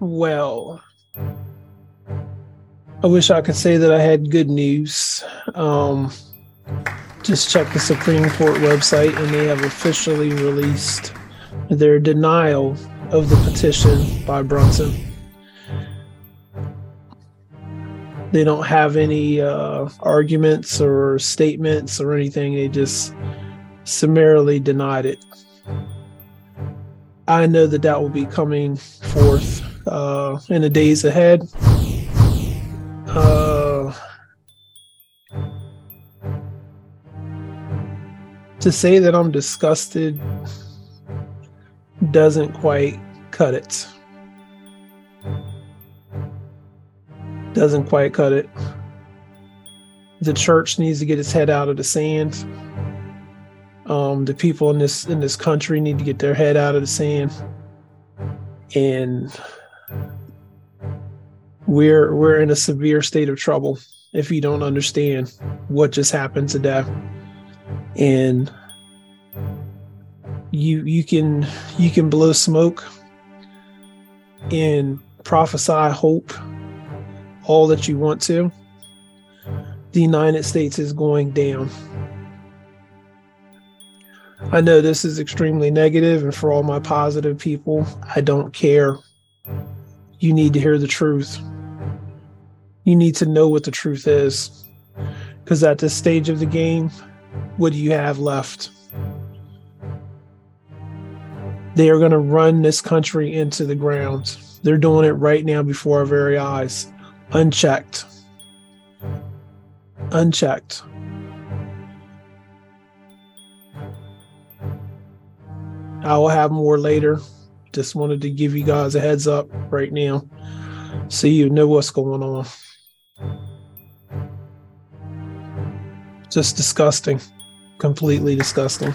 Well, I wish I could say that I had good news. Um, just check the Supreme Court website and they have officially released their denial of the petition by Brunson. They don't have any uh, arguments or statements or anything. They just summarily denied it. I know that that will be coming forth uh, in the days ahead. Uh, to say that I'm disgusted doesn't quite cut it. Doesn't quite cut it. The church needs to get its head out of the sand. Um, the people in this in this country need to get their head out of the sand. And we're we're in a severe state of trouble if you don't understand what just happened today. And you you can you can blow smoke and prophesy hope all that you want to. The united states is going down. I know this is extremely negative and for all my positive people i don't care you need to hear the truth you need to know what the truth is because at this stage of the game what do you have left? They are going to run this country into the ground. They're doing it right now before our very eyes, unchecked. Unchecked. I will have more later. Just wanted to give you guys a heads up right now so you know what's going on. Just disgusting. Completely disgusting.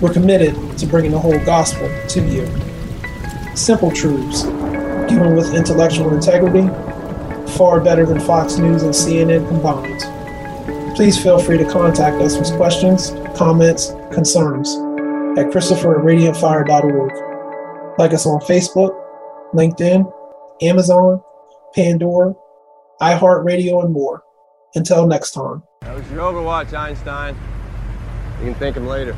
We're committed to bringing the whole gospel to you. Simple truths, given with intellectual integrity, far better than Fox News and CNN combined. Please feel free to contact us with questions, comments, concerns at Christopher at radiantfire.org. Like us on Facebook, LinkedIn, Amazon, Pandora, iHeartRadio, and more. Until next time. That was your Overwatch, Einstein. You can thank him later.